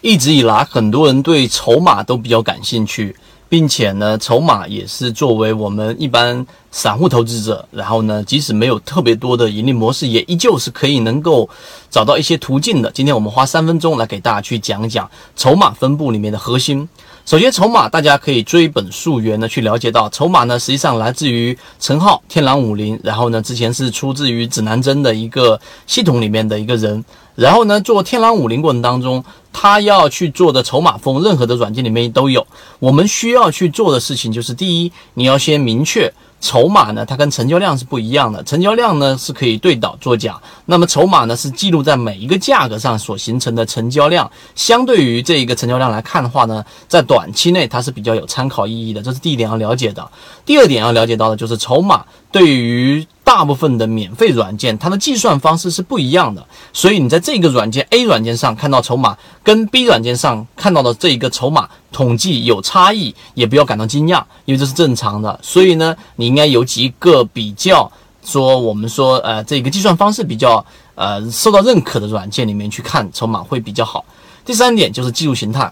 一直以来很多人对筹码都比较感兴趣，并且呢，筹码也是作为我们一般散户投资者，然后呢，即使没有特别多的盈利模式，也依旧是可以能够找到一些途径的。今天我们花三分钟来给大家去讲讲筹码分布里面的核心。首先，筹码大家可以追本溯源的去了解到，筹码呢实际上来自于陈浩天狼五零，然后呢之前是出自于指南针的一个系统里面的一个人，然后呢做天狼五零过程当中，他要去做的筹码峰，任何的软件里面都有。我们需要去做的事情就是，第一，你要先明确。筹码呢，它跟成交量是不一样的。成交量呢是可以对倒作假，那么筹码呢是记录在每一个价格上所形成的成交量。相对于这一个成交量来看的话呢，在短期内它是比较有参考意义的。这是第一点要了解的。第二点要了解到的就是筹码对于。大部分的免费软件，它的计算方式是不一样的，所以你在这个软件 A 软件上看到筹码，跟 B 软件上看到的这一个筹码统计有差异，也不要感到惊讶，因为这是正常的。所以呢，你应该有几个比较，说我们说呃这个计算方式比较呃受到认可的软件里面去看筹码会比较好。第三点就是技术形态，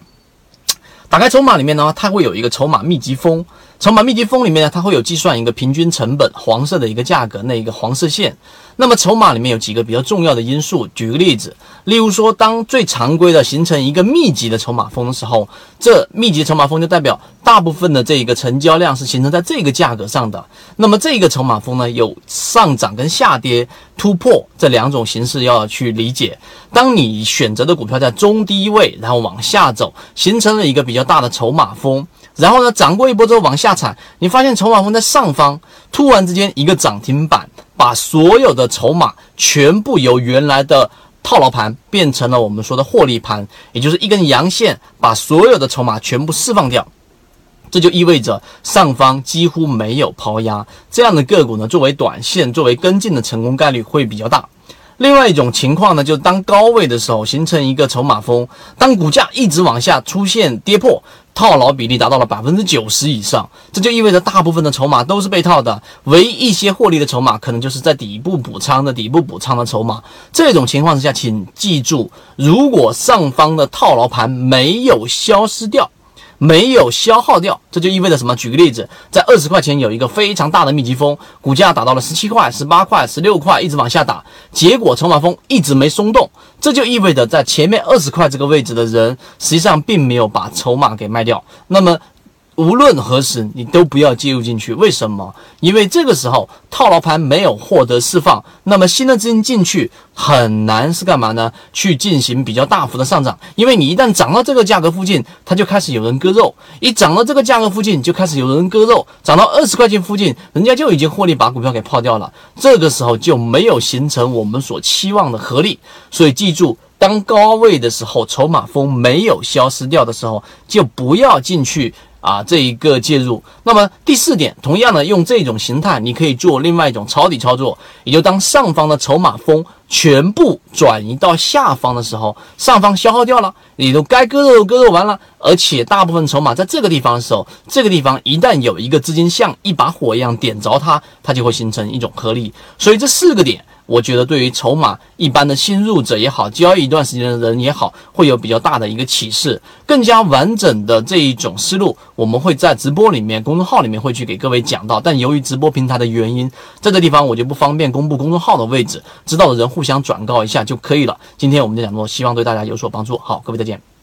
打开筹码里面呢，它会有一个筹码密集峰。筹码密集峰里面呢，它会有计算一个平均成本，黄色的一个价格，那一个黄色线。那么筹码里面有几个比较重要的因素，举个例子，例如说，当最常规的形成一个密集的筹码峰的时候，这密集筹码峰就代表大部分的这一个成交量是形成在这个价格上的。那么这个筹码峰呢，有上涨跟下跌突破这两种形式要去理解。当你选择的股票在中低位，然后往下走，形成了一个比较大的筹码峰。然后呢，涨过一波之后往下踩，你发现筹码峰在上方，突然之间一个涨停板，把所有的筹码全部由原来的套牢盘变成了我们说的获利盘，也就是一根阳线把所有的筹码全部释放掉，这就意味着上方几乎没有抛压，这样的个股呢，作为短线作为跟进的成功概率会比较大。另外一种情况呢，就是当高位的时候形成一个筹码峰，当股价一直往下出现跌破。套牢比例达到了百分之九十以上，这就意味着大部分的筹码都是被套的，唯一一些获利的筹码可能就是在底部补仓的底部补仓的筹码。这种情况之下，请记住，如果上方的套牢盘没有消失掉。没有消耗掉，这就意味着什么？举个例子，在二十块钱有一个非常大的密集风，股价打到了十七块、十八块、十六块，一直往下打，结果筹码峰一直没松动，这就意味着在前面二十块这个位置的人，实际上并没有把筹码给卖掉。那么。无论何时，你都不要介入进去。为什么？因为这个时候套牢盘没有获得释放，那么新的资金进去很难是干嘛呢？去进行比较大幅的上涨。因为你一旦涨到这个价格附近，它就开始有人割肉；一涨到这个价格附近，就开始有人割肉。涨到二十块钱附近，人家就已经获利把股票给抛掉了。这个时候就没有形成我们所期望的合力。所以记住，当高位的时候，筹码峰没有消失掉的时候，就不要进去。啊，这一个介入，那么第四点，同样的用这种形态，你可以做另外一种抄底操作，也就当上方的筹码峰全部转移到下方的时候，上方消耗掉了，你都该割肉割肉完了，而且大部分筹码在这个地方的时候，这个地方一旦有一个资金像一把火一样点着它，它就会形成一种合力，所以这四个点。我觉得对于筹码一般的新入者也好，交易一段时间的人也好，会有比较大的一个启示。更加完整的这一种思路，我们会在直播里面、公众号里面会去给各位讲到。但由于直播平台的原因，在这地方我就不方便公布公众号的位置，知道的人互相转告一下就可以了。今天我们的讲座希望对大家有所帮助。好，各位再见。